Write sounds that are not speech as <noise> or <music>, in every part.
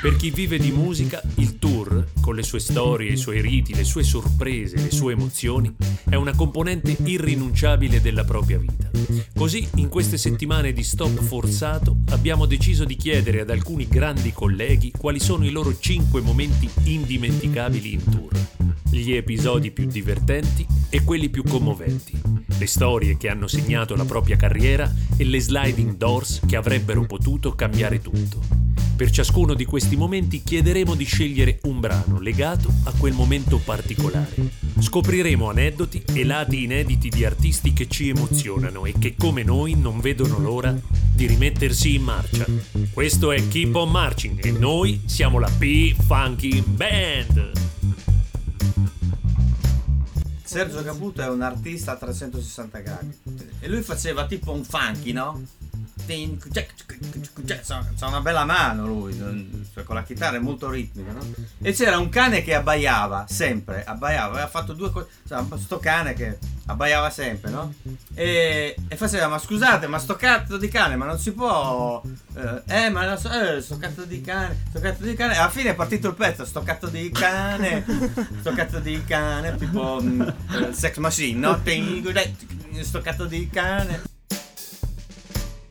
Per chi vive di musica, il tour, con le sue storie, i suoi riti, le sue sorprese, le sue emozioni, è una componente irrinunciabile della propria vita. Così, in queste settimane di stop forzato, abbiamo deciso di chiedere ad alcuni grandi colleghi quali sono i loro 5 momenti indimenticabili in tour. Gli episodi più divertenti e quelli più commoventi. Le storie che hanno segnato la propria carriera e le sliding doors che avrebbero potuto cambiare tutto. Per ciascuno di questi momenti chiederemo di scegliere un brano legato a quel momento particolare. Scopriremo aneddoti e lati inediti di artisti che ci emozionano e che come noi non vedono l'ora di rimettersi in marcia. Questo è Keep on Marching e noi siamo la P-Funky Band. Sergio Caputo è un artista a 360 gradi e lui faceva tipo un funky, no? C'ha una bella mano lui, cioè, con la chitarra è molto ritmica, no? E c'era un cane che abbaiava, sempre, abbaiava, aveva fatto due cose, cioè, sto cane che abbaiava sempre, no? E, e, faceva, ma scusate, ma sto cazzo di cane, ma non si può... Eh, eh ma lo so, eh, sto cazzo di cane, sto cazzo di cane, alla fine è partito il pezzo, sto cazzo di cane, sto cazzo di cane, tipo mm, eh, sex machine, no? Sto cazzo di cane.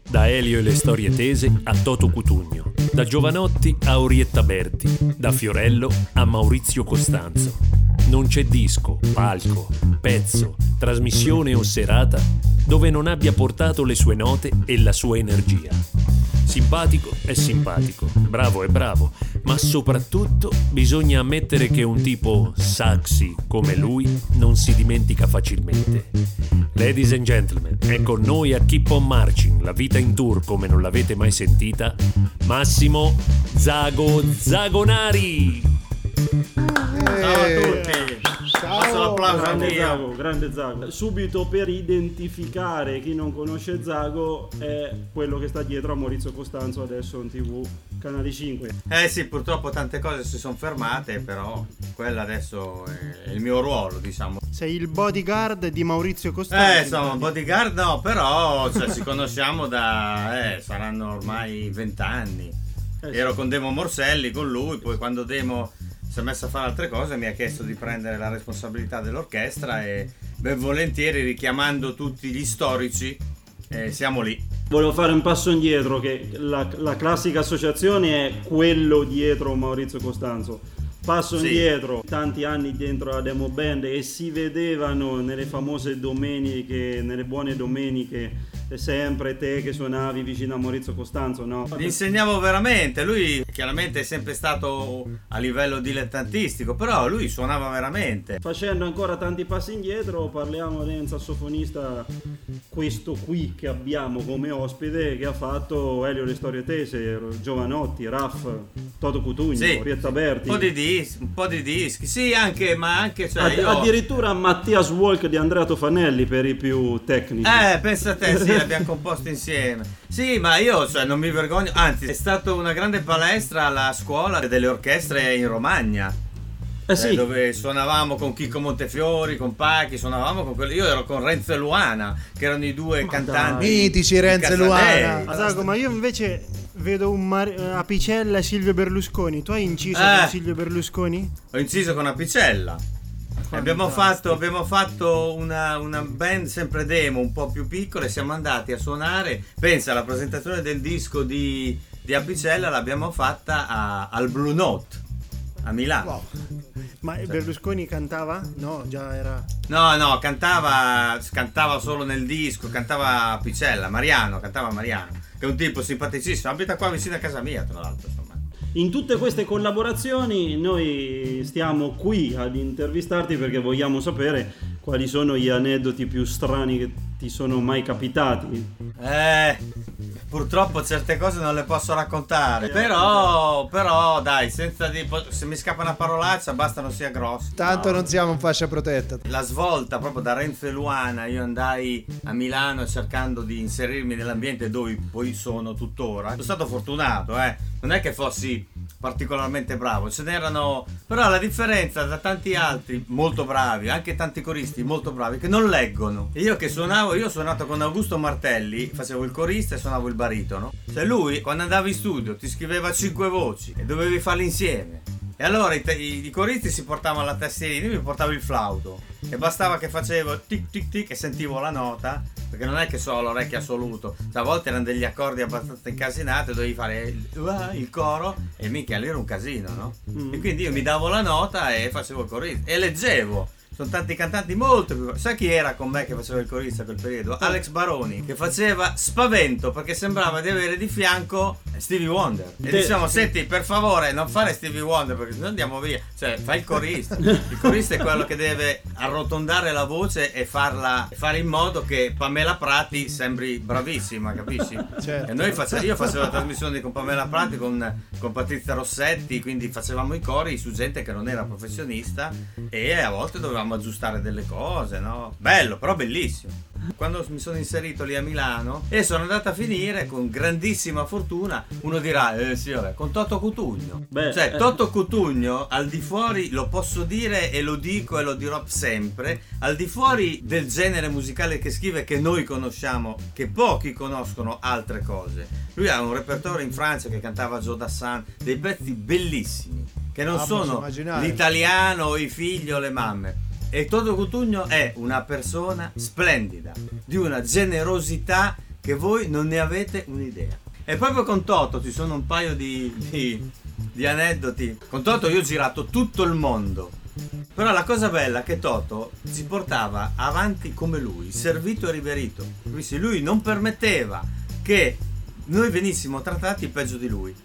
Da Elio e le storie tese a Toto Cutugno, da Giovanotti a Orietta Berti, da Fiorello a Maurizio Costanzo. Non c'è disco, palco, pezzo, trasmissione o serata dove non abbia portato le sue note e la sua energia. Simpatico è simpatico, bravo è bravo, ma soprattutto bisogna ammettere che un tipo saxi come lui non si dimentica facilmente. Ladies and gentlemen, è con noi a Keep on Marching, la vita in tour come non l'avete mai sentita, Massimo Zago Zagonari. Ciao a tutti! Ciao, l'applauso grande Zago, grande Zago. Subito per identificare chi non conosce Zago è quello che sta dietro a Maurizio Costanzo adesso in tv, canale 5. Eh sì, purtroppo tante cose si sono fermate, però quello adesso è il mio ruolo, diciamo. Sei il bodyguard di Maurizio Costanzo. Eh, insomma, bodyguard no, però cioè, ci conosciamo da... Eh, saranno ormai vent'anni. Eh, Ero con Demo Morselli, con lui, poi quando Demo si è messo a fare altre cose, mi ha chiesto di prendere la responsabilità dell'orchestra e ben volentieri richiamando tutti gli storici eh, siamo lì. Volevo fare un passo indietro, che la, la classica associazione è quello dietro Maurizio Costanzo. Passo sì. indietro, tanti anni dentro la demo band e si vedevano nelle famose domeniche, nelle buone domeniche sempre te che suonavi vicino a Maurizio Costanzo, no? Gli insegnavo veramente, lui chiaramente è sempre stato a livello dilettantistico, però lui suonava veramente. Facendo ancora tanti passi indietro, parliamo di un sassofonista, questo qui che abbiamo come ospite, che ha fatto Elio le storie tese, Giovanotti, Raff, Toto Cutugno, sì, Rietta Berti. Un po' di dischi, un po' di dischi, sì, anche, ma anche... Cioè, Ad, io... Addirittura Mattias Walk di Andrea Tofanelli per i più tecnici. Eh, pensa a te, sì, l'abbiamo composto insieme. Sì, ma io cioè, non mi vergogno, anzi, è stata una grande palestra alla scuola delle orchestre in Romagna. Eh sì. eh, dove suonavamo con Chicco Montefiori, con Pachi, suonavamo con quelli. Io ero con Renzo e Luana, che erano i due ma cantanti. Mitici Renzo e Luana. Asago, ma io invece vedo un Mar- Apicella e Silvio Berlusconi. Tu hai inciso eh. con Silvio Berlusconi? Ho inciso con Apicella. Abbiamo fatto, abbiamo fatto una, una, band sempre demo, un po' più piccola e siamo andati a suonare. Pensa, la presentazione del disco di, di Apicella l'abbiamo fatta a, al Blue Note a Milano. Wow. Ma Berlusconi cantava? No, già era. No, no, cantava, cantava solo nel disco, cantava Apicella, Mariano, cantava Mariano, che è un tipo simpaticissimo, abita qua vicino a casa mia, tra l'altro. Insomma. In tutte queste collaborazioni noi stiamo qui ad intervistarti perché vogliamo sapere quali sono gli aneddoti più strani che ti sono mai capitati. Eh, purtroppo certe cose non le posso raccontare. Però, però, dai, senza di, se mi scappa una parolaccia, basta non sia grosso. Tanto no. non siamo in fascia protetta. La svolta proprio da Renzo e Luana, io andai a Milano cercando di inserirmi nell'ambiente dove poi sono tuttora. Sono stato fortunato, eh. Non è che fossi particolarmente bravo, ce n'erano, però la differenza da tanti altri molto bravi, anche tanti coristi molto bravi, che non leggono. Io che suonavo, io ho suonato con Augusto Martelli, facevo il corista e suonavo il baritono. Cioè lui, quando andavi in studio, ti scriveva cinque voci e dovevi farle insieme. E allora i, i, i coristi si portavano la tastierina, io mi portavo il flauto e bastava che facevo tic tic tic e sentivo la nota, perché non è che so l'orecchio assoluto, cioè, a volte erano degli accordi abbastanza incasinati, dovevi fare il, il coro e mica lì era un casino, no? Mm. E quindi io mi davo la nota e facevo il corista e leggevo sono tanti cantanti molto più. Sai chi era con me che faceva il corista a quel periodo? Alex Baroni, che faceva spavento perché sembrava di avere di fianco Stevie Wonder. E diciamo, senti, per favore, non fare Stevie Wonder perché se no andiamo via. Cioè, fai il corista. Il corista è quello che deve arrotondare la voce e farla fare in modo che Pamela Prati sembri bravissima, capisci? Certo. E noi face, io facevo la trasmissione con Pamela Prati, con, con Patrizia Rossetti, quindi facevamo i cori su gente che non era professionista e a volte dovevamo dovevamo aggiustare delle cose, no? Bello, però bellissimo. Quando mi sono inserito lì a Milano e sono andato a finire con grandissima fortuna, uno dirà, eh sì, vabbè, con Toto Cutugno. Beh, cioè, eh. Toto Cutugno, al di fuori, lo posso dire e lo dico e lo dirò sempre, al di fuori del genere musicale che scrive che noi conosciamo, che pochi conoscono altre cose. Lui ha un repertorio in Francia che cantava Joe Dassin, dei pezzi bellissimi, che non ah, sono l'italiano, i figli o le mamme e Toto Cutugno è una persona splendida, di una generosità che voi non ne avete un'idea. E proprio con Toto ci sono un paio di, di, di aneddoti. Con Toto io ho girato tutto il mondo. Però la cosa bella è che Toto si portava avanti come lui, servito e riverito. Lui non permetteva che noi venissimo trattati peggio di lui.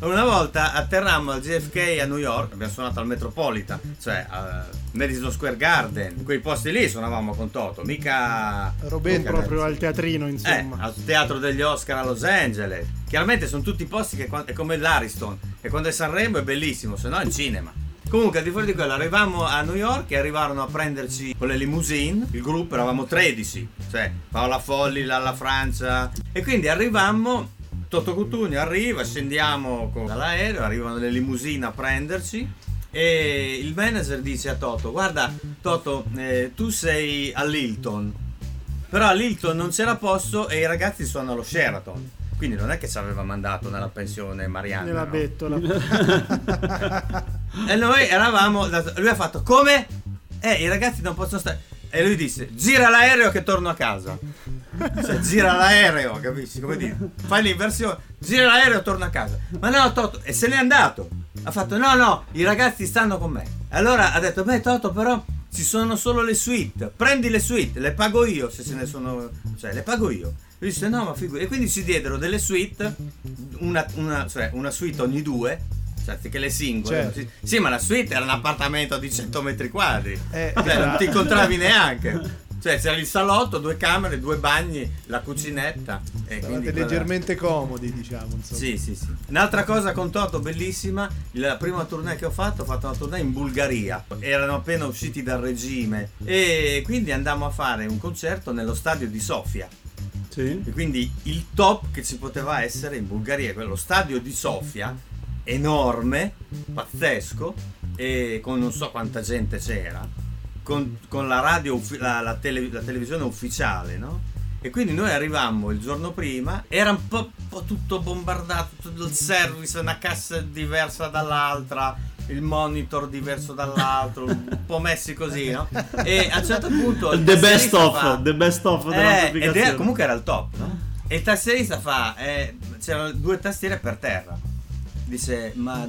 Una volta atterrammo al JFK a New York, abbiamo suonato al Metropolitan, cioè a Madison Square Garden, quei posti lì suonavamo con Toto, mica... Robin proprio al teatrino insomma. Eh, al teatro degli Oscar a Los Angeles. Chiaramente sono tutti posti che è come l'Ariston, e quando è Sanremo è bellissimo, se no è in cinema. Comunque, al di fuori di quello, arrivavamo a New York e arrivarono a prenderci con le limousine. Il gruppo eravamo 13, cioè Paola Folli, Lalla Francia. E quindi arrivammo Toto Cutugno arriva, scendiamo dall'aereo, arrivano le limousine a prenderci e il manager dice a Toto guarda Toto eh, tu sei all'Hilton però all'Hilton non c'era posto e i ragazzi sono allo Sheraton quindi non è che ci aveva mandato nella pensione Marianna nella no? bettola <laughs> e noi eravamo lui ha fatto come? eh i ragazzi non possono stare e lui disse gira l'aereo che torno a casa cioè, gira l'aereo, capisci? Come dire? Fai l'inversione, gira l'aereo e torna a casa. Ma no, Toto, e se n'è andato. Ha fatto, no, no, i ragazzi stanno con me. Allora ha detto, beh, Toto, però ci sono solo le suite. Prendi le suite, le pago io se ce ne sono. Cioè, le pago io. Lui disse, no, ma figurati. E quindi si diedero delle suite, una, una, cioè, una suite ogni due cioè che le singole. Certo. Sì, ma la suite era un appartamento di 100 metri quadri. Eh, cioè, non ti incontravi neanche. Cioè c'era il salotto, due camere, due bagni, la cucinetta. E quindi leggermente comodi, diciamo. Insomma. Sì, sì, sì. Un'altra cosa con Toto bellissima, la prima tournée che ho fatto, ho fatto una tournée in Bulgaria. Erano appena usciti dal regime e quindi andammo a fare un concerto nello stadio di Sofia. Sì. E quindi il top che ci poteva essere in Bulgaria, quello stadio di Sofia, enorme, pazzesco, e con non so quanta gente c'era con, con la radio, la, la, tele, la, televisione ufficiale, no? E quindi noi arrivammo il giorno prima, era un po', po tutto bombardato, tutto il service, una cassa diversa dall'altra, il monitor diverso dall'altro, un po' messi così, no? E a un certo punto... The best of, fa, the best of eh, ed era, comunque era il top, no? E il tastierista fa, eh, c'erano due tastiere per terra. Dice, ma,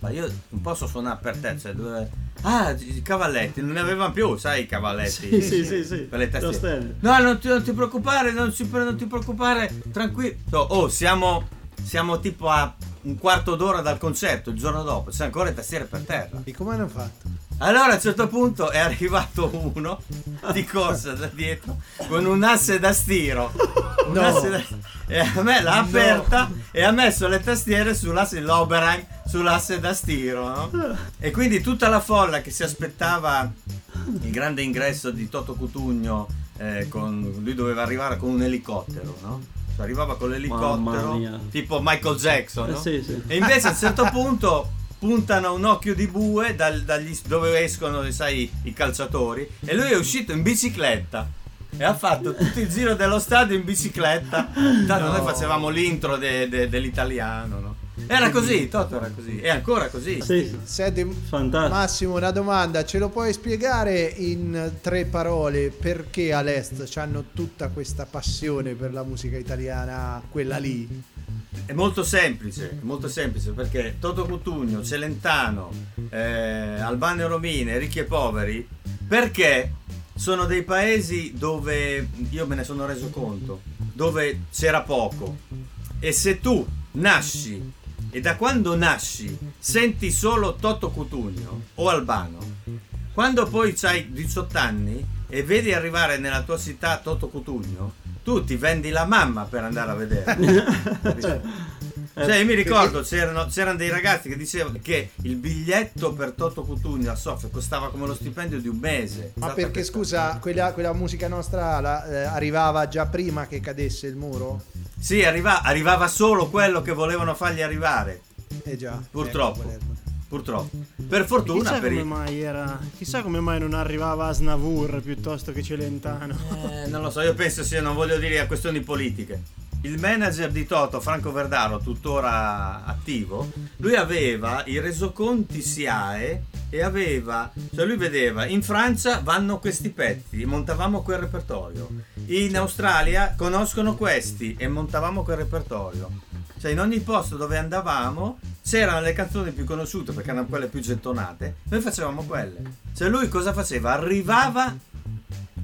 ma io non posso suonare per te, cioè due Ah, i cavalletti, non ne avevano più, sai, i cavalletti. Sì, sì, sì, sì. Per le tastiere. No, non ti, non ti preoccupare, non, si, non, ti preoccupare, tranquillo. Oh, siamo, siamo tipo a un quarto d'ora dal concerto, il giorno dopo, c'è ancora le tastiere per terra. E come hanno fatto? Allora a un certo punto è arrivato uno di corsa da dietro con un asse da stiro. Un no. asse da... E a me l'ha aperta no. e ha messo le tastiere sull'asse l'Oberheim sull'asse da stiro. No? E quindi tutta la folla che si aspettava il grande ingresso di Toto Cutugno, eh, con... lui doveva arrivare con un elicottero, no? Cioè, arrivava con l'elicottero, tipo Michael Jackson, Eh, sì, sì. E invece a un certo punto puntano un occhio di bue dal- dagli- dove escono, sai, i calciatori. E lui è uscito in bicicletta. E ha fatto tutto il giro dello stadio in bicicletta. Tanto noi facevamo l'intro de- de- dell'italiano, no? Era così, Toto era così. È ancora così. Sì, Senti, fantastico. Massimo, una domanda, ce lo puoi spiegare in tre parole perché all'est hanno tutta questa passione per la musica italiana, quella lì? È molto semplice, molto semplice perché Toto Cutugno, Celentano, eh, Albano e Romine, ricchi e poveri, perché sono dei paesi dove io me ne sono reso conto, dove c'era poco. E se tu nasci e da quando nasci senti solo Toto Cutugno o Albano, quando poi hai 18 anni e vedi arrivare nella tua città Toto Cutugno, tu ti vendi la mamma per andare a vedere. <laughs> Cioè, io mi ricordo, c'erano, c'erano dei ragazzi che dicevano che il biglietto per Toto Cutugno a Sofia costava come lo stipendio di un mese. Ma Stata perché questa- scusa, quella, quella musica nostra la- eh, arrivava già prima che cadesse il muro? Sì, arriva- arrivava solo quello che volevano fargli arrivare. Eh già. Purtroppo. ecco, qual è. Purtroppo. Per fortuna chissà per come i... mai era. Chissà come mai non arrivava a Snavur piuttosto che Celentano. Eh, non lo so, io penso sia, non voglio dire a questioni politiche. Il manager di Toto, Franco Verdaro, tuttora attivo, lui aveva i resoconti SIAE e aveva, cioè lui vedeva in Francia vanno questi pezzi, montavamo quel repertorio. In Australia conoscono questi e montavamo quel repertorio. Cioè in ogni posto dove andavamo c'erano le canzoni più conosciute perché erano quelle più gettonate, noi facevamo quelle. Cioè lui cosa faceva? Arrivava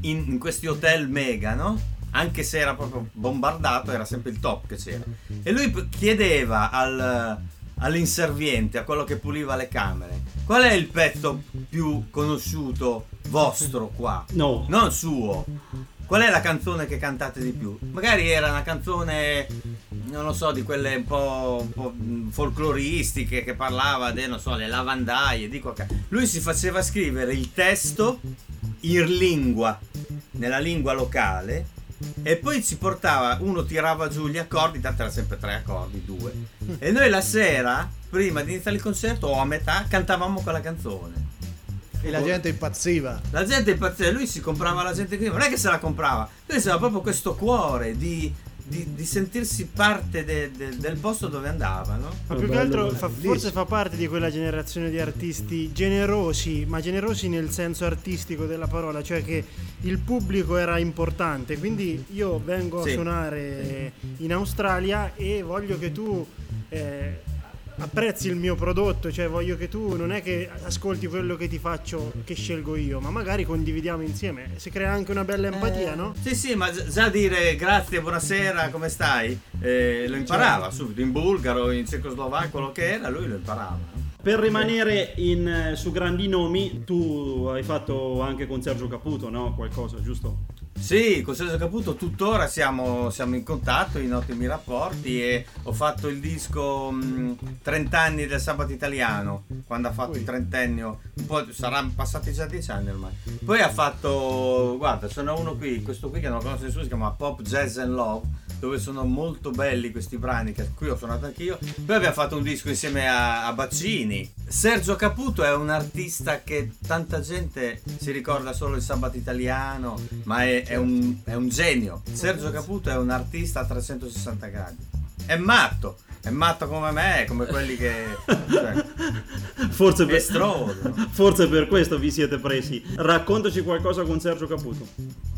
in, in questi hotel mega, no? Anche se era proprio bombardato, era sempre il top che c'era. E lui chiedeva al, all'inserviente, a quello che puliva le camere, qual è il pezzo più conosciuto vostro qua? No. Non suo. Qual è la canzone che cantate di più? Magari era una canzone, non lo so, di quelle un po', un po', mh, folcloristiche che parlava de, non so, lavandaie, di qualche... Lui si faceva scrivere il testo in lingua, nella lingua locale, e poi ci portava, uno tirava giù gli accordi, tanto era sempre tre accordi, due. E noi la sera, prima di iniziare il concerto, o a metà, cantavamo quella canzone. E la gente impazziva. La gente impazzia, lui si comprava la gente che non è che se la comprava, lui aveva proprio questo cuore di, di- di sentirsi parte de- de- del posto dove andava, no? Ma più che altro fa- forse fa parte di quella generazione di artisti generosi, ma generosi nel senso artistico della parola, cioè che il pubblico era importante. Quindi io vengo a Sì. suonare in Australia e voglio che tu eh, apprezzi il mio prodotto, cioè voglio che tu non è che ascolti quello che ti faccio, che scelgo io, ma magari condividiamo insieme. Si crea anche una bella empatia, no? Sì, sì, ma gi- già dire grazie, buonasera, come stai? Eh, lo imparava subito, in bulgaro, in cecoslovacco, quello che era, lui lo imparava. Per rimanere in, eh, su grandi nomi, tu hai fatto anche con Sergio Caputo, no? Qualcosa, giusto? Sì, con Sergio Caputo tuttora siamo, siamo in contatto, in ottimi rapporti e ho fatto il disco mh, 30 anni del sabato italiano, quando ha fatto il trentennio, un po', saranno passati già 10 anni ormai. Poi ha fatto, guarda, sono uno qui, questo qui che non conosce nessuno, si chiama Pop Jazz and Love, dove sono molto belli questi brani che qui ho suonato anch'io. Poi abbiamo fatto un disco insieme a, a Baccini. Sergio Caputo è un artista che tanta gente si ricorda solo il sabato italiano, ma è, è un, è un genio. Sergio Caputo è un artista a 360 gradi. È matto, è matto come me, come quelli che... Cioè, <laughs> Forse per, <laughs> forse per questo vi siete presi. Raccontaci qualcosa con Sergio Caputo.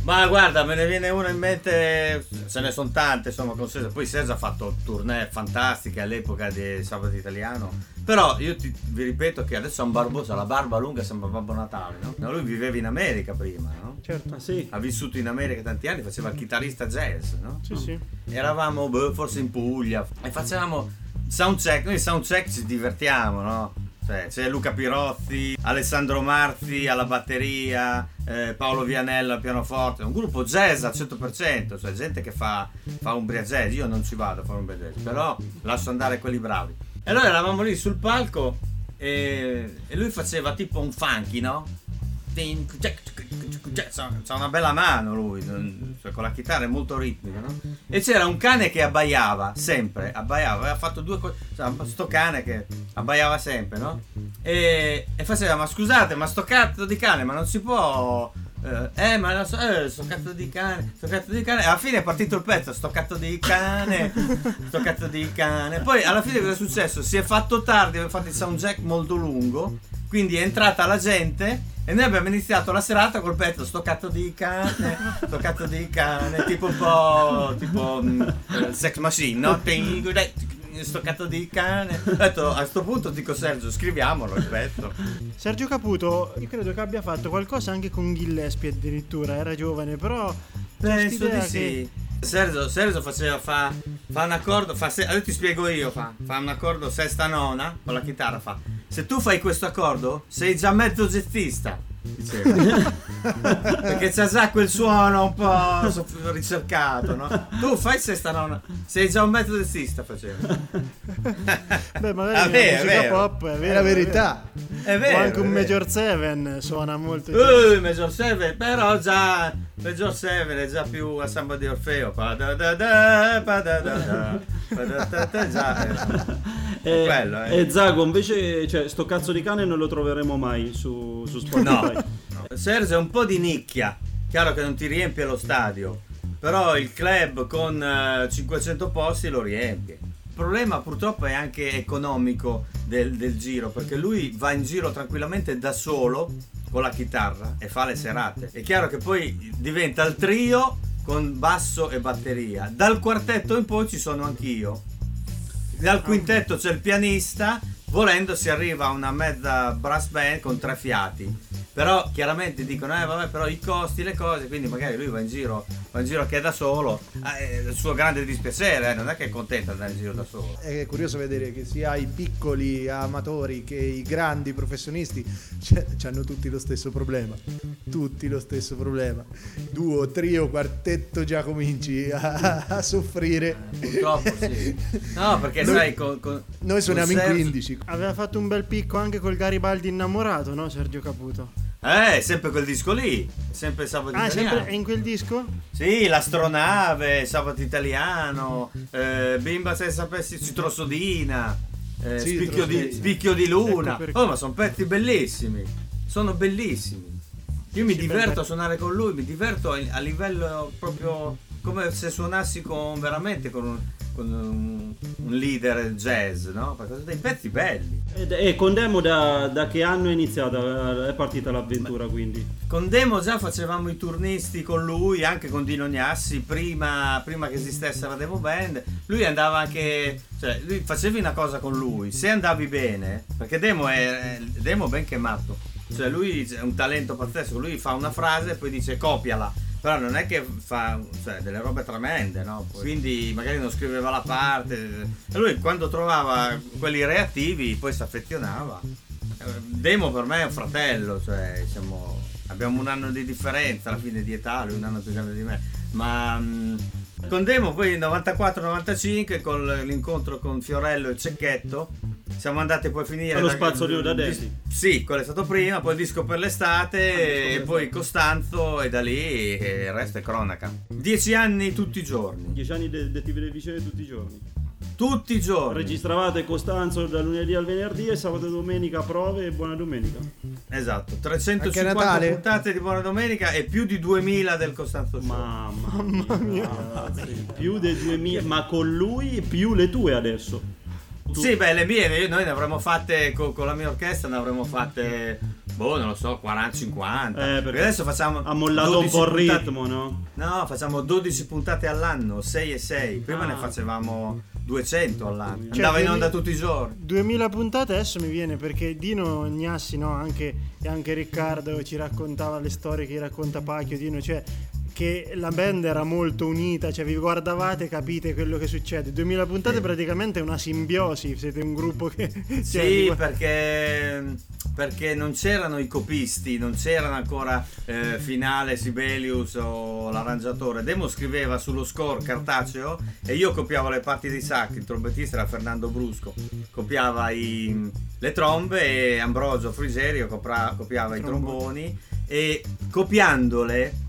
Ma guarda, me ne viene una in mente, ce ne sono tante, insomma, con Sergio. Poi Sergio ha fatto tournée fantastiche all'epoca di Sabato Italiano. Però io ti, vi ripeto che adesso è un barboso, ha la barba lunga, sembra Babbo Natale, no? No, lui viveva in America prima, no? Certo. Ah sì? Ha vissuto in America tanti anni, faceva il chitarrista jazz, no? Sì, sì. Eravamo boh, forse in Puglia e facevamo soundcheck, noi soundcheck ci divertiamo, no? Cioè, c'è Luca Pirozzi, Alessandro Marzi alla batteria, eh, Paolo Vianella al pianoforte, un gruppo jazz al 100%, cioè gente che fa, fa umbria jazz, io non ci vado a fare umbria jazz, però lascio andare quelli bravi. E allora eravamo lì sul palco e, e lui faceva tipo un funky, no? c'ha una bella mano lui, cioè, con la chitarra è molto ritmica, no? E c'era un cane che abbaiava sempre, abbaiava, aveva fatto due cose, cioè, sto cane che abbaiava sempre, no? E, e faceva, ma scusate, ma sto cazzo di cane, ma non si può eh, eh, ma so, eh, sto cazzo di cane, sto cazzo di cane. Alla fine è partito il pezzo, sto cazzo di cane, sto cazzo di cane. Poi alla fine cosa è successo? Si è fatto tardi, abbiamo fatto il soundcheck molto lungo, quindi è entrata la gente e noi abbiamo iniziato la serata col pezzo sto cazzo di cane, sto cazzo di cane, tipo un po' tipo um, sex machine, no? Sto cazzo di cane. Ho detto, a questo punto dico Sergio, scriviamolo, ripeto. Sergio Caputo, io credo che abbia fatto qualcosa anche con Gillespie addirittura, era giovane, però... Penso di sì. Che... Sergio, Sergio faceva, fa, fa un accordo, fa se, adesso ti spiego io, fa, fa un accordo sesta nona con la chitarra, fa, se tu fai questo accordo sei già mezzo jazzista <laughs> <laughs> perché c'ha già quel suono un po' ricercato no? tu fai sesta nonna sei già un metodo jazzista facendo <laughs> beh magari ah, beh, musica vero. pop è, vero, è la verità è vero, o anche un. Major 7 suona molto uh, Major 7 però già Major 7 è già più a samba di Orfeo e, quello, eh. e Zago invece cioè, sto cazzo di cane non lo troveremo mai su, su Spotify no, no. Serge è un po' di nicchia. Chiaro che non ti riempie lo stadio però il club con uh, eh, 500 posti lo riempie. Il problema purtroppo è anche economico del, del, giro perché lui va in giro tranquillamente da solo con la chitarra e fa le serate. È chiaro che poi diventa il trio con basso e batteria. Dal quartetto in poi ci sono anch'io. Dal quintetto c'è il pianista volendo si arriva a una mezza brass band con tre fiati però chiaramente dicono eh vabbè però i costi le cose quindi magari lui va in giro va in giro che è da solo eh, il suo grande dispiacere eh, non è che è contento di andare in giro da solo. È curioso vedere che sia i piccoli amatori che i grandi professionisti hanno tutti lo stesso problema tutti lo stesso problema. Duo trio quartetto già cominci a, a soffrire. Purtroppo sì. <laughs> No perché noi, sai con, con, noi suoniamo in 15 aveva fatto un bel picco anche col Garibaldi innamorato no Sergio Caputo eh, sempre quel disco lì. Sempre sabato ah, italiano. sempre in quel disco? Sì, l'astronave, sabato italiano, eh, bimba se sapessi citrosodina, eh, sì, spicchio, di, spicchio, di, luna. Ecco oh, ma sono pezzi bellissimi. Sono bellissimi. Io mi sì, diverto a suonare con lui, mi diverto a, a livello proprio come se suonassi con veramente con un un, un leader jazz, no? Dei pezzi belli. E, e con Demo da, da, che anno è iniziata? È partita l'avventura Beh, quindi? Con Demo già facevamo i turnisti con lui, anche con Dino Gnassi, prima, prima che esistesse la Demo Band. Lui andava anche... Cioè, lui facevi una cosa con lui, se andavi bene, perché Demo è, Demo ben che matto. Cioè lui è un talento pazzesco, lui fa una frase e poi dice copiala però non è che fa cioè, delle robe tremende, no? quindi magari non scriveva la parte. E lui quando trovava quelli reattivi poi si affezionava. Eh, Demo per me è un fratello, cioè siamo, abbiamo un anno di differenza alla fine di età, lui un anno più grande di me, ma mh, con Demo poi nel 94-95 con l'incontro con Fiorello e Cecchetto siamo andati poi a finire allo spazzolino da Desi. Sì quello è stato prima poi il disco per l'estate ah, e poi Costanzo e da lì il resto è cronaca. Dieci anni tutti i giorni. Dieci anni di de- televisione tutti i giorni tutti i giorni. Registravate Costanzo dal lunedì al venerdì e sabato e domenica prove e buona domenica. Esatto 350 puntate di buona domenica e più di 2000 del Costanzo Show. Mamma mia, mamma mia. più di 2000 ma con lui più le tue adesso. Tu... Sì, beh, le mie, noi ne avremmo fatte con, con, la mia orchestra, ne avremmo fatte, boh, non lo so, 40-50. Eh, perché adesso facciamo. Ha mollato un po' il ritmo, no? No, facciamo 12 puntate all'anno, 6 e 6. Prima ah. ne facevamo 200 all'anno. Cioè, Andava in onda tutti i giorni. 2000 puntate adesso mi viene perché Dino Gnassi, no? Anche, e anche Riccardo ci raccontava le storie che racconta Pacchio. Dino, cioè che la band era molto unita, cioè vi guardavate capite quello che succede. 2000 puntate sì. praticamente è una simbiosi, siete un gruppo che... <laughs> Sì, cioè, perché, perché, non c'erano i copisti, non c'erano ancora eh, Finale, Sibelius o l'arrangiatore. Demo scriveva sullo score cartaceo e io copiavo le parti dei sacchi, il trombettista era Fernando Brusco, copiava i, le trombe e Ambrogio Frigerio copiava i tromboni e copiandole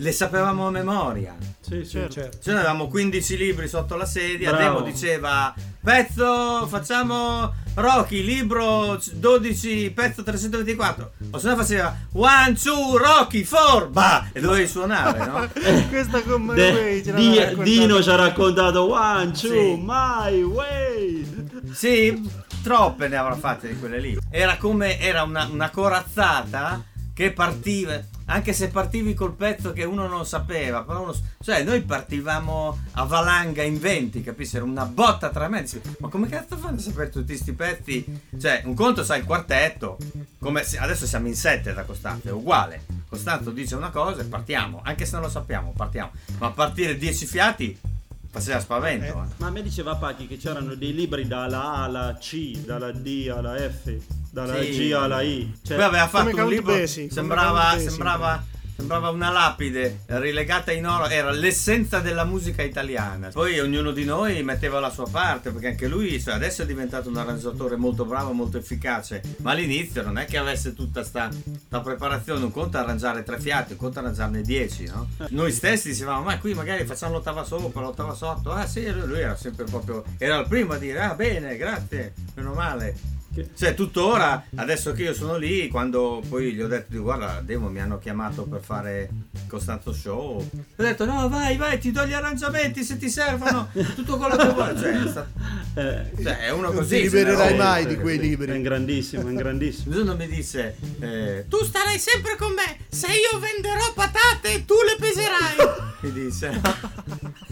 le sapevamo a memoria. Sì, sì. Certo. Certo. Cioè, noi avevamo 15 libri sotto la sedia. Bravo. Demo diceva pezzo, facciamo Rocky, libro 12, pezzo 324. O se no faceva one, two, Rocky, four, bah! E dovevi suonare, no? <laughs> Questa con My De- Way ce Di-. Dino ci ha raccontato One, two, Sì. my way. Sì, troppe ne avrà fatte di quelle lì. Era come era una, una corazzata che partiva, anche se partivi col pezzo che uno non sapeva, uno, cioè noi partivamo a valanga in 20, capisci? Era una botta tremenda. Ma come cazzo fanno a sapere tutti questi pezzi? Cioè, un conto sai il quartetto, come adesso siamo in 7 da Costanzo, è uguale. Costanzo dice una cosa e partiamo, anche se non lo sappiamo, partiamo. Ma a partire 10 fiati faceva spavento. eh. Ma a me diceva Pachi che c'erano dei libri dalla A alla C, dalla D alla F, dalla Sì. G alla I. Cioè, Poi aveva fatto un libro, Basie, come sembrava, sembrava, sembrava una lapide rilegata in oro, era l'essenza della musica italiana. Poi ognuno di noi metteva la sua parte, perché anche lui cioè, adesso è diventato un arrangiatore molto bravo, molto efficace, ma all'inizio non è che avesse tutta sta, sta preparazione, un conto arrangiare tre fiati, un conto arrangiarne dieci, no? Noi stessi dicevamo, ma qui magari facciamo l'ottava sopra, l'ottava sotto, ah sì, lui era sempre proprio, era il primo a dire, ah bene, grazie, meno male. Cioè, tuttora, adesso che io sono lì, quando poi gli ho detto, dico, guarda, Demo mi hanno chiamato per fare Costanzo Show. Ho detto, no, vai, vai, ti do gli arrangiamenti se ti servono, <laughs> tutto quello che vuoi. Cioè, <laughs> è, sta- eh, cioè, è uno Non così. ti se ne libererai mai di quei capito? è un libri. grandissimo, è un grandissimo. Uno mi dice, eh, tu starai sempre con me, se io venderò patate tu le peserai. <laughs> Mi dice.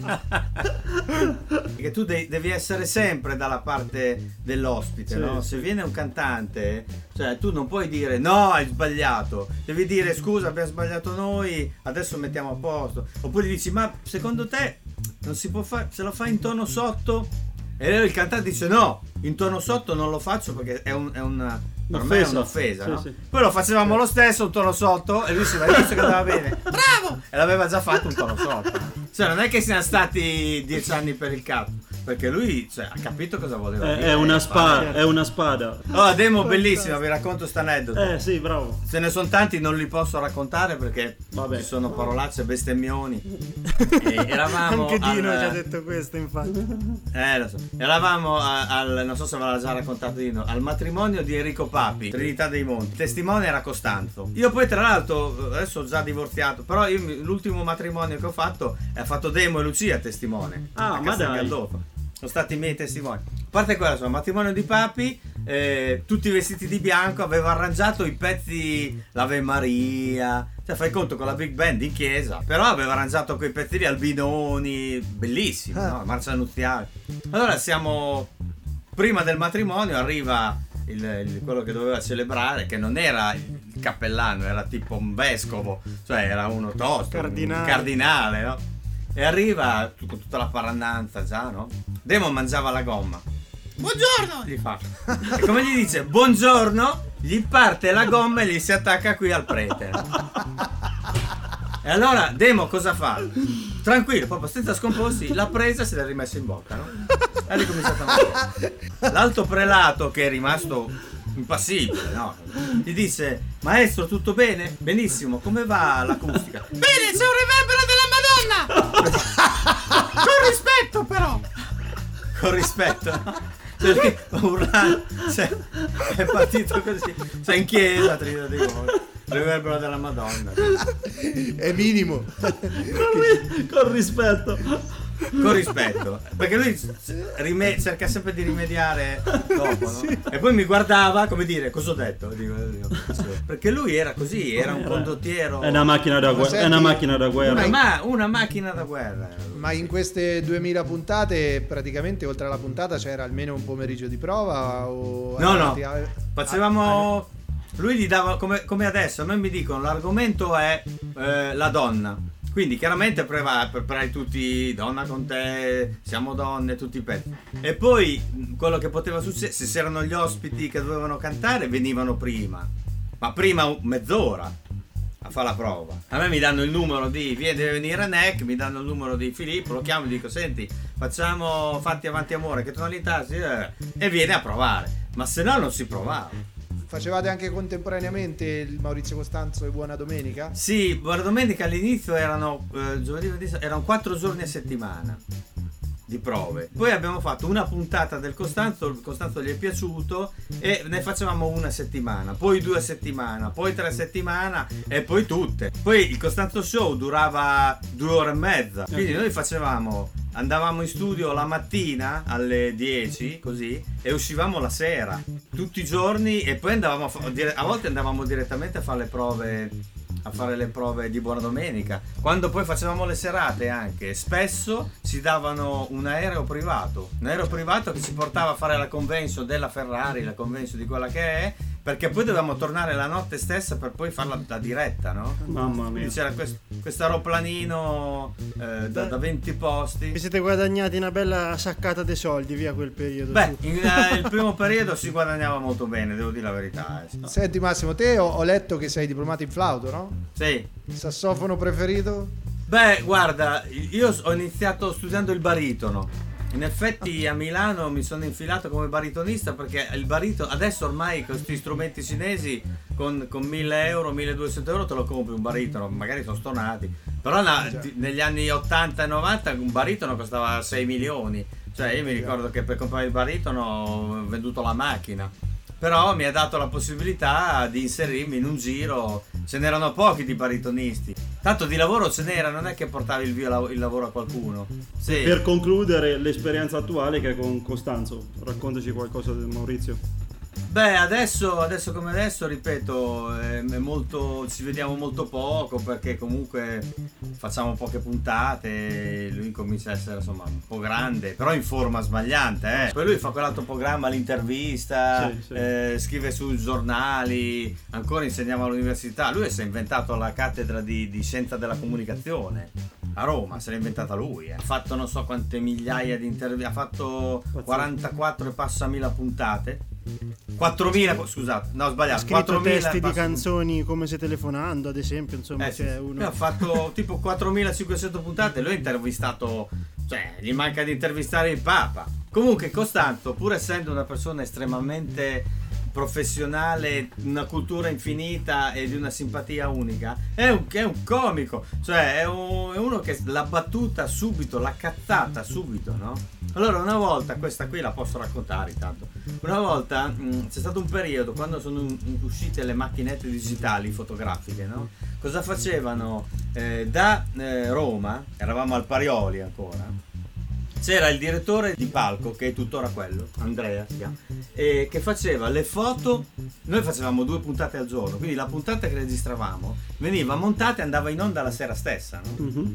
<laughs> Perché tu de- devi essere sempre dalla parte dell'ospite, Sì, no? Se viene un cantante, cioè tu non puoi dire no, hai sbagliato. Devi dire scusa, abbiamo sbagliato noi, adesso mettiamo a posto. Oppure dici, ma secondo te non si può fare, se lo fai in tono sotto? E il cantante dice no, in tono sotto non lo faccio perché è, un, è una... Per me è Un'offesa. Sì, no? sì. Poi lo facevamo lo stesso, un tono sotto, e lui si era visto che andava bene. <laughs> Bravo! E l'aveva già fatto un tono sotto. Cioè, non è che siano stati dieci anni per il capo, perché lui cioè, ha capito cosa voleva È, dire. è una Eh, spada, è una spada. Oh, Demo bellissimo, vi racconto sta aneddoto. Eh sì, bravo. Ce ne sono tanti, non li posso raccontare perché Vabbè. ci sono parolacce, bestemmioni. E eravamo Anche Dino al- ci ha detto questo, infatti. Eh, lo so. Eravamo a- al, non so se ve l'ha già raccontato Dino, al matrimonio di Enrico Papi, Trinità dei Monti. Testimone era Costanzo. Io poi tra l'altro, adesso ho già divorziato, però io l'ultimo matrimonio che ho fatto è fatto Demo e Lucia testimone. Ah, a ma dai. Gandolfo. Sono stati i miei testimoni. A parte quello, insomma, matrimonio di Papi, eh, tutti vestiti di bianco, aveva arrangiato i pezzi l'Ave Maria. Cioè, fai conto con la big band in chiesa. Però aveva arrangiato quei pezzi lì, albinoni, bellissimi, Ah. no? Marcia nuziale. Allora siamo. Prima del matrimonio arriva il- il- quello che doveva celebrare, che non era il cappellano, era tipo un vescovo, cioè era uno tosto, Cardinale. un cardinale, no? E arriva con tutta la parannanza già, no? Demo mangiava la gomma. Buongiorno! Gli fa. E come gli dice buongiorno, gli parte la gomma e gli si attacca qui al prete. E allora Demo cosa fa? Tranquillo, proprio senza scomposti, l'ha presa e se l'è rimessa in bocca, no? E ha ricominciato a mangiare. L'alto prelato che è rimasto impassibile, no? Gli dice, maestro, tutto bene? Benissimo, come va l'acustica? Bene, c'è un reverbero della Madonna! Con rispetto però! Con rispetto, no? Cioè, lì, urlando, cioè, è partito così, cioè in chiesa, Trinità dei Monti, reverbero della Madonna. È minimo. Con rispetto. Con rispetto perché lui rime- cerca sempre di rimediare dopo no? <laughs> e poi mi guardava come dire cosa ho detto Dico, "Dio, cazzo". perché lui era così era un condottiero È una macchina da Ma guerra. È senti- una macchina da guerra. una, ma- una macchina da guerra Ma in queste 2000 puntate, praticamente oltre alla puntata c'era almeno un pomeriggio di prova? O No, no. eravate- ah, facevamo lui gli dava come, come adesso a me mi dicono l'argomento è eh, la donna quindi chiaramente preparai tutti donna con te siamo donne tutti i pezzi. E poi quello che poteva succedere se c'erano gli ospiti che dovevano cantare venivano prima. Ma prima mezz'ora a fare la prova. A me mi danno il numero di viene deve venire Neck mi danno il numero di Filippo lo chiamo e dico senti facciamo fatti avanti amore che tonalità sì, eh", e viene a provare. Ma se no non si provava facevate anche contemporaneamente il Maurizio Costanzo e Buona Domenica? Sì, Buona Domenica all'inizio erano, eh, giovedì, erano quattro giorni a settimana di prove. Poi abbiamo fatto una puntata del Costanzo, il Costanzo gli è piaciuto e ne facevamo una settimana, poi due settimane, poi tre settimane e poi tutte. Poi il Costanzo Show durava due ore e mezza, quindi noi facevamo andavamo in studio la mattina alle 10 così e uscivamo la sera tutti i giorni e poi andavamo a, fa- a volte andavamo direttamente a fare le prove a fare le prove di buona domenica. Quando poi facevamo le serate anche spesso ci davano un aereo privato un aereo privato che ci portava a fare la convention della Ferrari la convention di quella che è perché poi dovevamo tornare la notte stessa per poi farla da diretta no? Mamma mia. Quindi c'era questo aeroplanino eh, da, da 20 posti Vi siete guadagnati una bella saccata dei soldi via quel periodo. Beh, in, eh, il primo periodo si guadagnava molto bene, devo dire la verità. eh. Senti Massimo, te ho, ho letto che sei diplomato in flauto, no? Sì. Il sassofono preferito? Beh, guarda, io ho iniziato studiando il baritono. In effetti a Milano mi sono infilato come baritonista perché il baritono, adesso ormai questi strumenti cinesi con, con 1000 euro, 1200 euro te lo compri un baritono, magari sono stonati. Però ti- negli anni 80 e 90 un baritono costava 6 milioni. Cioè io mi ricordo che per comprare il baritono ho venduto la macchina. Però mi ha dato la possibilità di inserirmi in un giro. Ce n'erano pochi di baritonisti. Tanto di lavoro ce n'era, non è che portavi il, via il lavoro a qualcuno. Sì. Per concludere l'esperienza attuale che è con Costanzo, raccontaci qualcosa del Maurizio. Beh, adesso, adesso come adesso, ripeto, è, è molto, ci vediamo molto poco perché comunque facciamo poche puntate, lui comincia a essere insomma un po' grande, però in forma sbagliante. Eh. Poi lui fa quell'altro programma, l'intervista, Sì, sì. eh, scrive sui giornali, ancora insegniamo all'università. Lui si è inventato la cattedra di, di scienza della comunicazione. A Roma, se l'ha inventata lui. eh. Ha fatto non so quante migliaia di interviste, ha fatto 44 e passa mila puntate. 4.000, scusate, no ho Ha sbagliato. scritto 4.000 testi di canzoni come se telefonando, ad esempio, insomma, eh, sì, c'è sì. uno... Ha fatto tipo 4.500 puntate, lui ha intervistato, cioè gli manca di intervistare il Papa. Comunque Costanzo, pur essendo una persona estremamente professionale, una cultura infinita e di una simpatia unica, è un, è un comico, cioè è, un- è uno che l'ha battuta subito, l'ha cazzata subito, no? Allora una volta, questa qui la posso raccontare intanto, una volta mh, c'è stato un periodo quando sono uscite le macchinette digitali fotografiche, no? Cosa facevano? Eh, da eh, Roma, eravamo al Parioli ancora, c'era il direttore di palco, che è tuttora quello, Andrea si chiama, e che faceva le foto, noi facevamo due puntate al giorno, quindi la puntata che registravamo veniva montata e andava in onda la sera stessa, no? Mhm.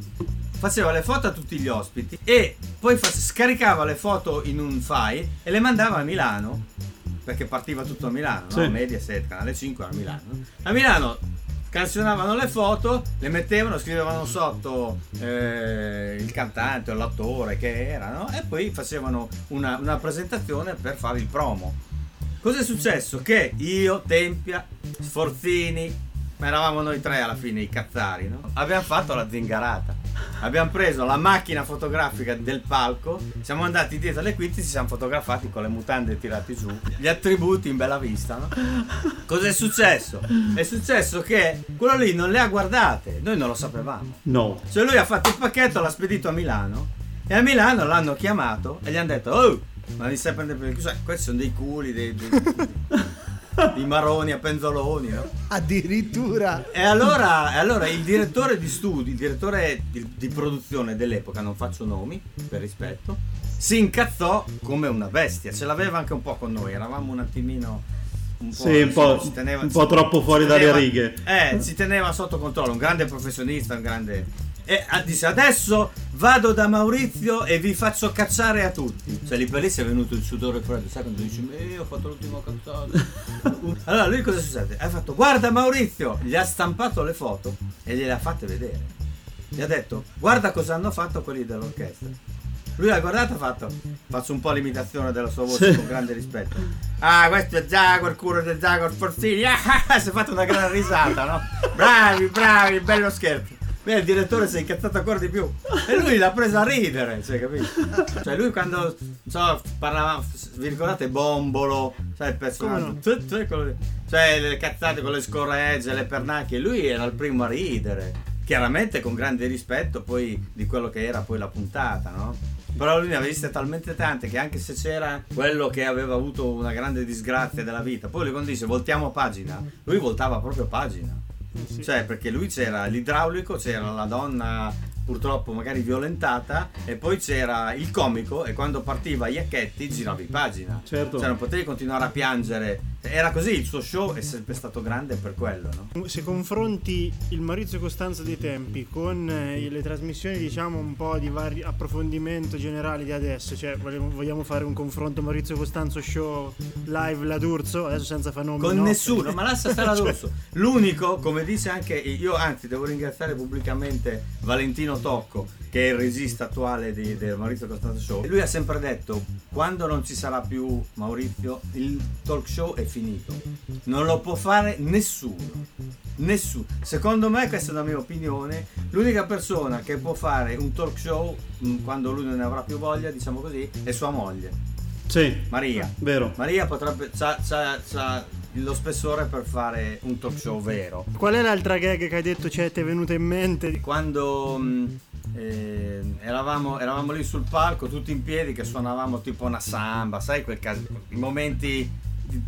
faceva le foto a tutti gli ospiti e poi fa- scaricava le foto in un file e le mandava a Milano perché partiva tutto a Milano, no? Sì. Mediaset, canale 5 a Milano. A Milano canzionavano le foto, le mettevano, scrivevano sotto eh, il cantante o l'attore che era, no? E poi facevano una, una presentazione per fare il promo. Cosa è successo? Che io, Tempia, Sforzini, ma eravamo noi tre alla fine, i cazzari, no? Abbiamo fatto la zingarata. Abbiamo preso la macchina fotografica del palco, siamo andati dietro alle quinte e ci siamo fotografati con le mutande tirate giù, gli attributi in bella vista, no? Cosa è successo? È successo che quello lì non le ha guardate, noi non lo sapevamo. No. Cioè lui ha fatto il pacchetto, l'ha spedito a Milano e a Milano l'hanno chiamato e gli hanno detto Oh, ma mi sai prendere per il culo? Questi sono dei culi, dei, dei, <laughs> dei maroni a penzoloni, no? Addirittura. E allora, allora il direttore di studi, il direttore di, di produzione dell'epoca, non faccio nomi per rispetto, si incazzò come una bestia. Ce l'aveva anche un po' con noi, eravamo un attimino. Un po', Sì, un po'- teneva- un po' troppo fuori dalle teneva- righe. Eh, ci teneva sotto controllo, un grande professionista, un grande. E ah, disse adesso vado da Maurizio e vi faccio cacciare a tutti. Cioè lì per lì si è venuto il sudore freddo, sai quando dici eh, ho fatto l'ultimo cazzato. <laughs> allora lui cosa succede? Ha fatto guarda Maurizio, gli ha stampato le foto e gliele ha fatte vedere. Gli ha detto guarda cosa hanno fatto quelli dell'orchestra. Lui l'ha guardato e ha fatto, faccio un po' l'imitazione della sua voce Sì. con grande rispetto. <laughs> Ah, questo è Zago, il culo del Zago Sforzini. Ah, <laughs> ah, ah, si è fatto una gran risata, no? Bravi, bravi, bello scherzo. Beh, il direttore si è incazzato ancora di più. E lui l'ha presa a ridere, cioè, capito? Cioè, lui quando, so, parlava, vi ricordate Bombolo? Sai il personaggio? No? Cioè, Cioè le cazzate con le scorregge, le pernacchie, lui era il primo a ridere. Chiaramente con grande rispetto poi di quello che era poi la puntata, no? Però lui ne aveva viste talmente tante che anche se c'era quello che aveva avuto una grande disgrazia della vita, poi lui quando dice voltiamo pagina, lui voltava proprio pagina. Sì. Cioè, perché lui c'era l'idraulico, c'era la donna purtroppo magari violentata e poi c'era il comico e quando partiva Iacchetti giravi pagina. Certo. Cioè non potevi continuare a piangere. Era così, il suo show è sempre stato grande per quello, no? Se confronti il Maurizio Costanzo dei tempi con eh, le trasmissioni, diciamo un po' di vari approfondimento generale di adesso, cioè vogliamo, fare un confronto Maurizio Costanzo show live la D'Urso, adesso senza fare nomi. Con no? nessuno, ma lascia stare <laughs> Cioè, addosso. L'unico, come dice anche io, anzi, devo ringraziare pubblicamente Valentino Tocco, che è il regista attuale di, del Maurizio Costanzo Show. Lui ha sempre detto: quando non ci sarà più Maurizio, il talk show è finito. Non lo può fare nessuno. Nessuno. Secondo me, questa è la mia opinione. L'unica persona che può fare un talk show mh, quando lui non ne avrà più voglia, diciamo così, è sua moglie, Sì, Maria. vero. Maria potrebbe. c'ha, c'ha- c'ha lo spessore per fare un talk show vero. Qual è l'altra gag che hai detto cioè, ti è venuta in mente? Quando mh, eh, eravamo, eravamo lì sul palco, tutti in piedi, che suonavamo tipo una samba, sai quel caso, i momenti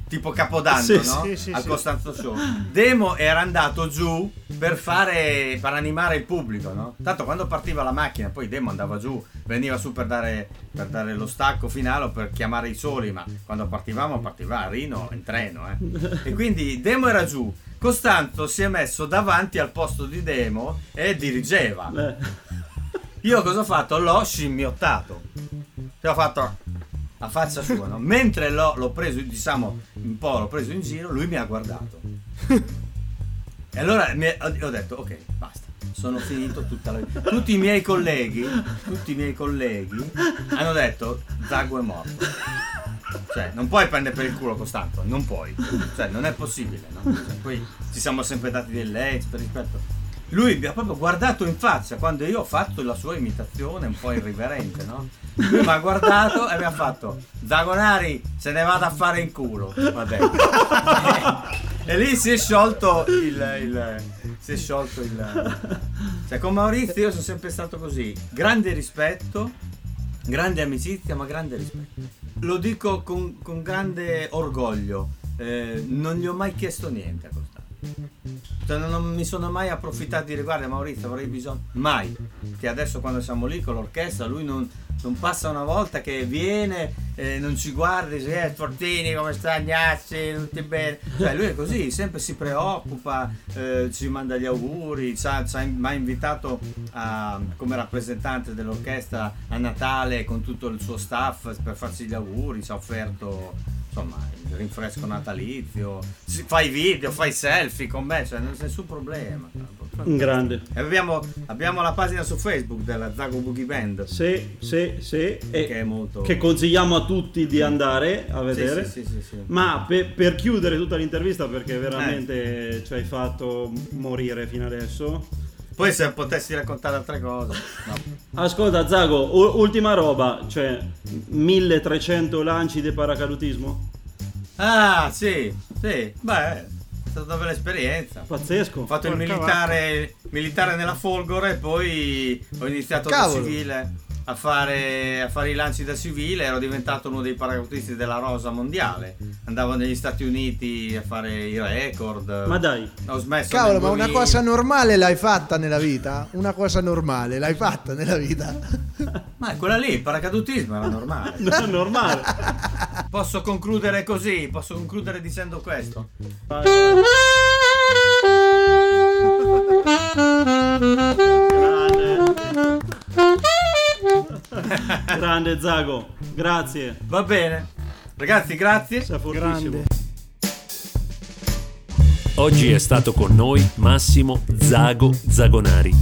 tipo capodanno, Sì, no? sì, sì, Al sì. Costanzo Show. Demo era andato giù per fare per animare il pubblico, no? Tanto quando partiva la macchina, poi Demo andava giù, veniva su per dare, per dare lo stacco finale o per chiamare i soli, ma quando partivamo partiva a Rino in treno, eh. E quindi Demo era giù. Costanzo si è messo davanti al posto di Demo e dirigeva. Eh, Io cosa ho fatto? L'ho scimmiottato. Cioè ho fatto la faccia sua, no? Mentre l'ho, l'ho preso, diciamo, un po' l'ho preso in giro, lui mi ha guardato. E allora ho detto, ok, basta. Sono finito tutta la vita. Tutti i miei colleghi, tutti i miei colleghi hanno detto, Zago è morto. Cioè, non puoi prendere per il culo Costanzo, non puoi. Cioè, non è possibile, no? Cioè, poi ci siamo sempre dati del lei, per rispetto. Lui mi ha proprio guardato in faccia quando io ho fatto la sua imitazione un po' irriverente, no? Lui mi ha guardato e mi ha fatto Zagonari se ne vada a fare in culo. Vabbè. e lì si è sciolto il, il- si è sciolto il cioè con Maurizio io sono sempre stato così grande rispetto grande amicizia ma grande rispetto lo dico con, con grande orgoglio eh, non gli ho mai chiesto niente a Costanzo non, non mi sono mai approfittato di dire guarda Maurizio avrei bisogno. Mai. Che adesso quando siamo lì con l'orchestra lui non, non passa una volta che viene eh, non ci guarda dice eh Fortini come sta Gnazzi tutti bene. Cioè lui è così sempre si preoccupa eh, ci manda gli auguri ci ha, ci ha mai invitato a- come rappresentante dell'orchestra a Natale con tutto il suo staff per farci gli auguri ci ha offerto insomma il rinfresco natalizio fai video fai selfie con me cioè non c'è nessun problema un grande. e abbiamo, abbiamo la pagina su Facebook della Zago Boogie Band Sì, sì, sì. Che è molto che consigliamo a tutti di andare a vedere. sì, sì, sì. Ma per, per chiudere tutta l'intervista, perché veramente ci hai fatto morire fino adesso. Poi se potessi raccontare altre cose. No. Ascolta, Zago, u- ultima roba, cioè 1300 lanci di paracadutismo? Ah, sì, sì, beh, è stata una bella esperienza. Pazzesco. Ho fatto il Porca militare, militare nella Folgore e poi ho iniziato da Cavolo. civile a fare, a fare i lanci da civile, ero diventato uno dei paracadutisti della Rosa mondiale. Andavo negli Stati Uniti a fare i record. Ma dai, Ho smesso Cavolo, ma una 2000. cosa normale l'hai fatta nella vita? Una cosa normale l'hai fatta nella vita? <laughs> Ma è quella lì, il paracadutismo era normale. <laughs> normale. Posso concludere così, posso concludere dicendo questo. Grande. <laughs> Grande Zago, grazie. Va bene. Ragazzi, grazie. Sei fortissimo. Grande. Oggi è stato con noi Massimo Zago Zagonari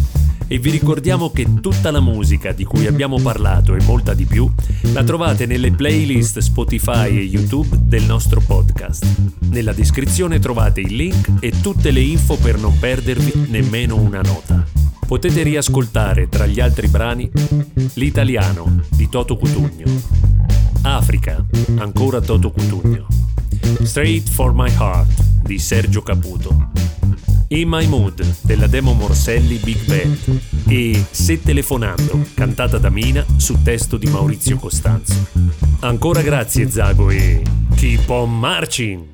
e vi ricordiamo che tutta la musica di cui abbiamo parlato e molta di più la trovate nelle playlist Spotify e YouTube del nostro podcast. Nella descrizione trovate il link e tutte le info per non perdervi nemmeno una nota. Potete riascoltare tra gli altri brani L'italiano di Toto Cutugno, Africa, ancora Toto Cutugno, Straight for My Heart di Sergio Caputo. In My Mood della Demo Morselli Big Band e Se telefonando, cantata da Mina su testo di Maurizio Costanzo. Ancora grazie Zago e keep on marching!